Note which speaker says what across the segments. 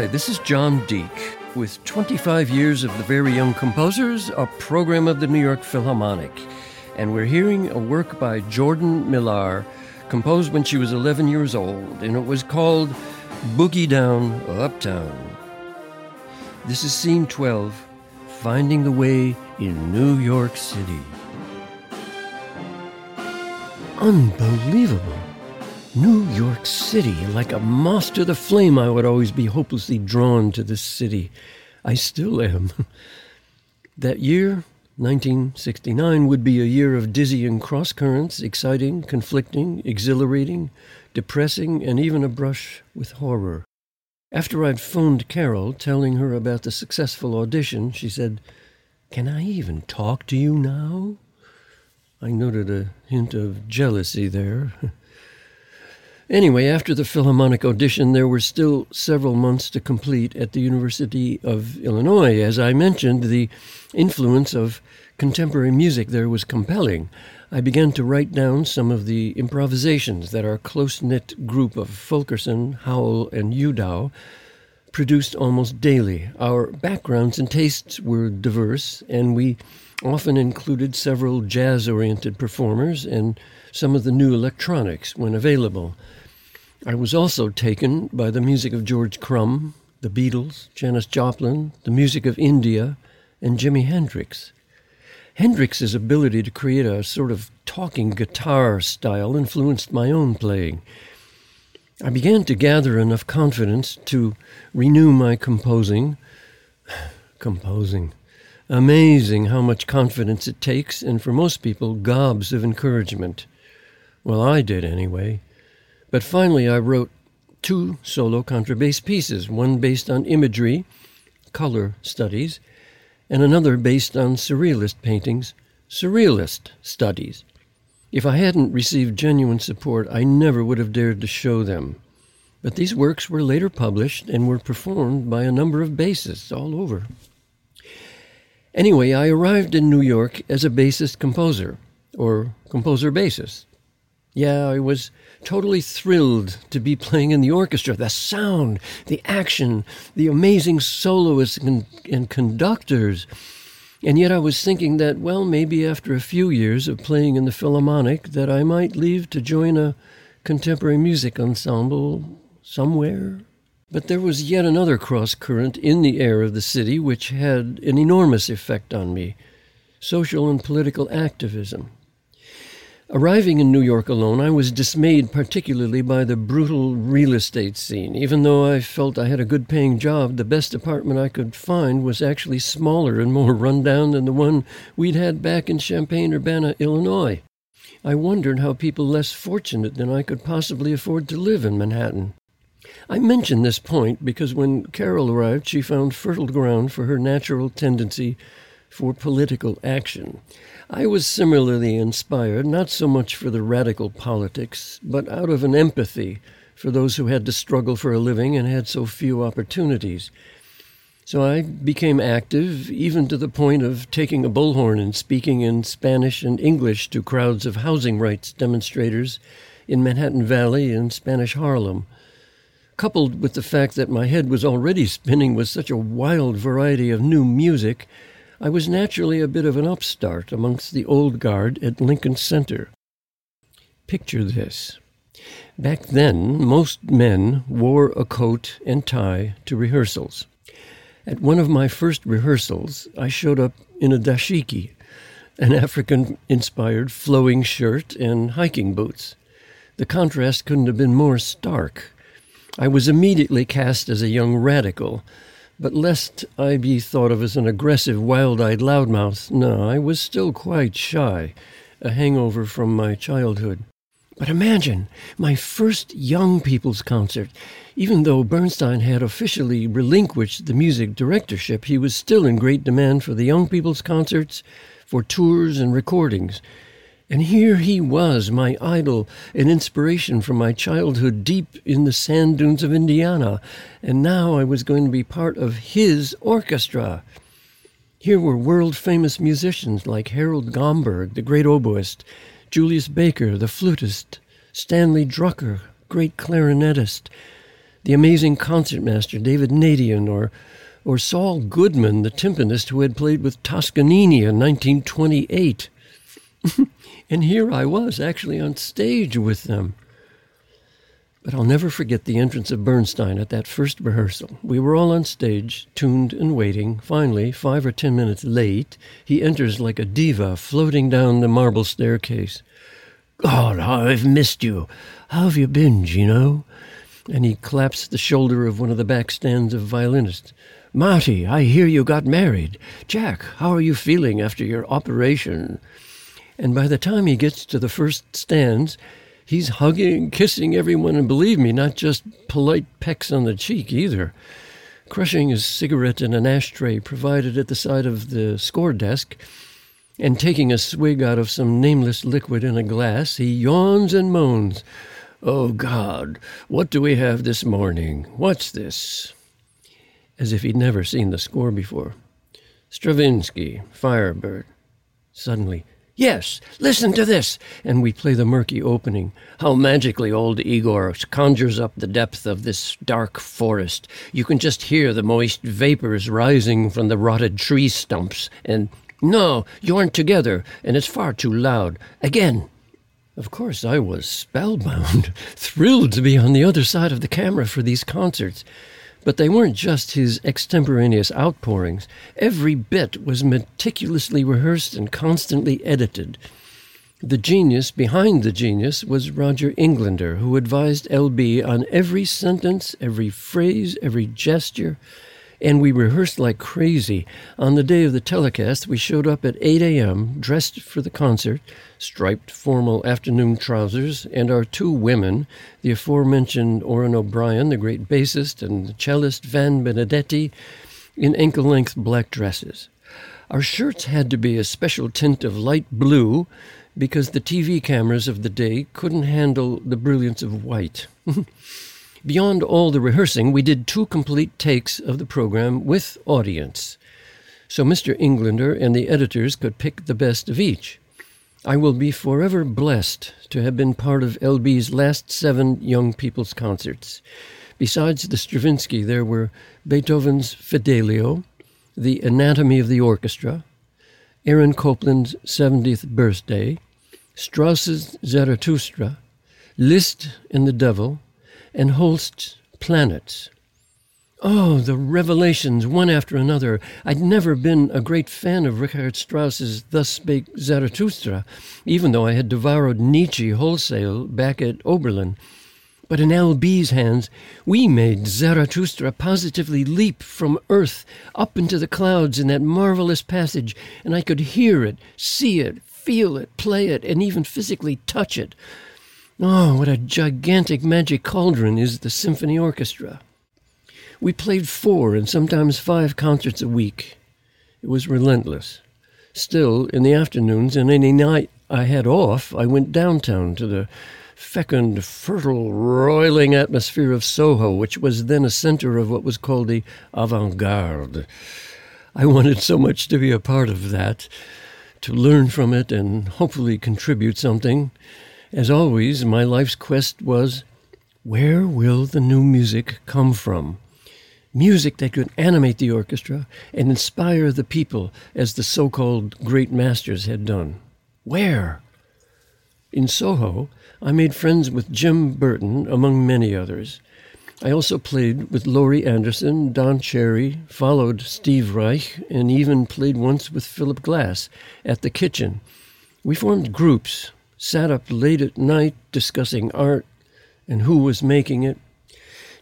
Speaker 1: Hi, this is Jon Deak. With 25 years of the very young composers, a program of the New York Philharmonic. And we're hearing a work by Jordan Millar, composed when she was 11 years old, and it was called Boogie Down Uptown. This is scene 12 Finding the Way in New York City. Unbelievable. New York City, like a moth to the flame, I would always be hopelessly drawn to this city. I still am. that year, 1969, would be a year of dizzying cross currents, exciting, conflicting, exhilarating, depressing, and even a brush with horror. After I'd phoned Carol, telling her about the successful audition, she said, Can I even talk to you now? I noted a hint of jealousy there. Anyway, after the Philharmonic audition, there were still several months to complete at the University of Illinois. As I mentioned, the influence of contemporary music there was compelling. I began to write down some of the improvisations that our close knit group of Fulkerson, Howell, and Udow produced almost daily. Our backgrounds and tastes were diverse, and we often included several jazz oriented performers and some of the new electronics when available. I was also taken by the music of George Crumb, the Beatles, Janis Joplin, the music of India, and Jimi Hendrix. Hendrix's ability to create a sort of talking guitar style influenced my own playing. I began to gather enough confidence to renew my composing. composing. Amazing how much confidence it takes, and for most people, gobs of encouragement. Well, I did anyway. But finally, I wrote two solo contrabass pieces one based on imagery, color studies, and another based on surrealist paintings, surrealist studies. If I hadn't received genuine support, I never would have dared to show them. But these works were later published and were performed by a number of bassists all over. Anyway, I arrived in New York as a bassist composer, or composer bassist. Yeah, I was totally thrilled to be playing in the orchestra. The sound, the action, the amazing soloists and, and, conductors. And yet I was thinking that, well, maybe after a few years of playing in the Philharmonic, that I might leave to join a contemporary music ensemble somewhere. But there was yet another cross current in the air of the city which had an enormous effect on me social and political activism. Arriving in New York alone, I was dismayed particularly by the brutal real estate scene. Even though I felt I had a good paying job, the best apartment I could find was actually smaller and more run down than the one we'd had back in Champaign Urbana, Illinois. I wondered how people less fortunate than I could possibly afford to live in Manhattan. I mention this point because when Carol arrived, she found fertile ground for her natural tendency for political action. I was similarly inspired, not so much for the radical politics, but out of an empathy for those who had to struggle for a living and had so few opportunities. So I became active, even to the point of taking a bullhorn and speaking in Spanish and English to crowds of housing rights demonstrators in Manhattan Valley and Spanish Harlem. Coupled with the fact that my head was already spinning with such a wild variety of new music, I was naturally a bit of an upstart amongst the old guard at Lincoln Center. Picture this. Back then, most men wore a coat and tie to rehearsals. At one of my first rehearsals, I showed up in a dashiki, an African inspired flowing shirt and hiking boots. The contrast couldn't have been more stark. I was immediately cast as a young radical, but lest I be thought of as an aggressive, wild eyed loudmouth, no, I was still quite shy, a hangover from my childhood. But imagine my first young people's concert. Even though Bernstein had officially relinquished the music directorship, he was still in great demand for the young people's concerts, for tours and recordings. And here he was, my idol, an inspiration from my childhood deep in the sand dunes of Indiana. And now I was going to be part of his orchestra. Here were world famous musicians like Harold Gomberg, the great oboist, Julius Baker, the flutist, Stanley Drucker, great clarinetist, the amazing concertmaster David Nadien, or, or Saul Goodman, the timpanist who had played with Toscanini in 1928. and here I was, actually on stage with them. But I'll never forget the entrance of Bernstein at that first rehearsal. We were all on stage, tuned and waiting. Finally, five or ten minutes late, he enters like a diva floating down the marble staircase. God, how I've missed you. How have you been, Gino? And he claps the shoulder of one of the back stands of violinists. Marty, I hear you got married. Jack, how are you feeling after your operation? And by the time he gets to the first stands, he's hugging, kissing everyone, and believe me, not just polite pecks on the cheek either. Crushing his cigarette in an ashtray provided at the side of the score desk, and taking a swig out of some nameless liquid in a glass, he yawns and moans. Oh, God, what do we have this morning? What's this? As if he'd never seen the score before. Stravinsky, Firebird. Suddenly, Yes, listen to this. And we play the murky opening. How magically old Igor conjures up the depth of this dark forest. You can just hear the moist vapors rising from the rotted tree stumps. And no, you aren't together, and it's far too loud. Again. Of course, I was spellbound, thrilled to be on the other side of the camera for these concerts. But they weren't just his extemporaneous outpourings. Every bit was meticulously rehearsed and constantly edited. The genius behind the genius was Roger Englander, who advised LB on every sentence, every phrase, every gesture, and we rehearsed like crazy. On the day of the telecast, we showed up at 8 a.m., dressed for the concert, striped formal afternoon trousers, and our two women, the aforementioned Orin O'Brien, the great bassist, and the cellist Van Benedetti, in ankle length black dresses. Our shirts had to be a special tint of light blue because the TV cameras of the day couldn't handle the brilliance of white. Beyond all the rehearsing, we did two complete takes of the program with audience. So Mr. Englander and the editors could pick the best of each. I will be forever blessed to have been part of LB's last seven young people's concerts. Besides the Stravinsky, there were Beethoven's Fidelio, The Anatomy of the Orchestra, Aaron Copland's 70th birthday, Strauss's Zarathustra, Liszt and the Devil, and Holst's planets. Oh, the revelations, one after another. I'd never been a great fan of Richard Strauss's Thus Spake Zarathustra, even though I had devoured Nietzsche wholesale back at Oberlin. But in L.B.'s hands, we made Zarathustra positively leap from earth up into the clouds in that marvelous passage, and I could hear it, see it, feel it, play it, and even physically touch it. Oh, what a gigantic magic cauldron is the symphony orchestra. We played four and sometimes five concerts a week. It was relentless. Still, in the afternoons and any night I had off, I went downtown to the fecund, fertile, roiling atmosphere of Soho, which was then a center of what was called the avant garde. I wanted so much to be a part of that, to learn from it and hopefully contribute something. As always, my life's quest was where will the new music come from? Music that could animate the orchestra and inspire the people as the so called great masters had done. Where? In Soho, I made friends with Jim Burton, among many others. I also played with Laurie Anderson, Don Cherry, followed Steve Reich, and even played once with Philip Glass at the kitchen. We formed groups, sat up late at night discussing art and who was making it.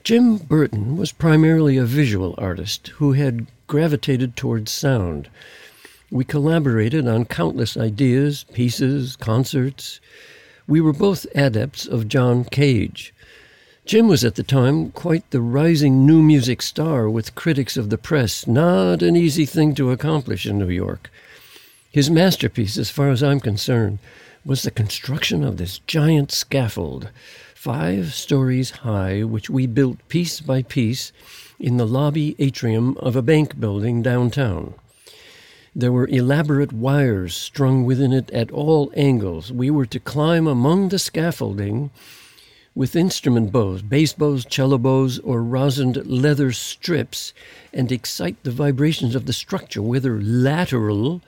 Speaker 1: Jim Burton was primarily a visual artist who had gravitated towards sound. We collaborated on countless ideas, pieces, concerts. We were both adepts of John Cage. Jim was at the time quite the rising new music star with critics of the press, not an easy thing to accomplish in New York. His masterpiece, as far as I'm concerned, was the construction of this giant scaffold, five stories high, which we built piece by piece in the lobby atrium of a bank building downtown. There were elaborate wires strung within it at all angles. We were to climb among the scaffolding with instrument bows, bass bows, cello bows, or rosined leather strips and excite the vibrations of the structure, whether lateral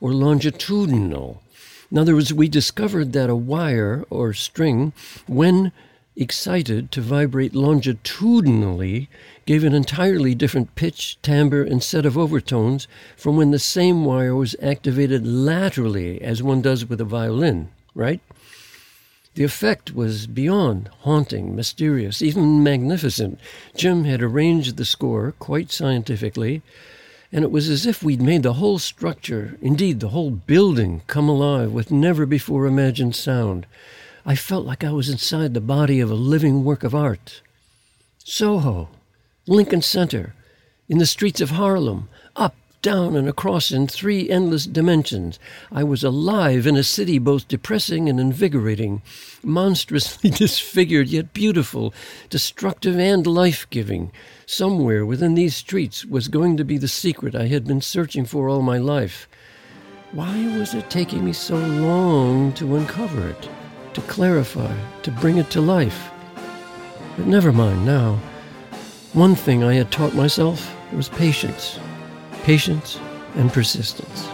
Speaker 1: or longitudinal. In other words, we discovered that a wire or string, when excited to vibrate longitudinally, gave an entirely different pitch, timbre, and set of overtones from when the same wire was activated laterally, as one does with a violin, right? The effect was beyond haunting, mysterious, even magnificent. Jim had arranged the score quite scientifically, and it was as if we'd made the whole structure, indeed the whole building, come alive with never before imagined sound. I felt like I was inside the body of a living work of art. Soho, Lincoln Center, in the streets of Harlem, down, and across in three endless dimensions. I was alive in a city both depressing and invigorating, monstrously disfigured yet beautiful, destructive and life giving. Somewhere within these streets was going to be the secret I had been searching for all my life. Why was it taking me so long to uncover it, to clarify, to bring it to life? But never mind now. One thing I had taught myself was patience, patience and persistence.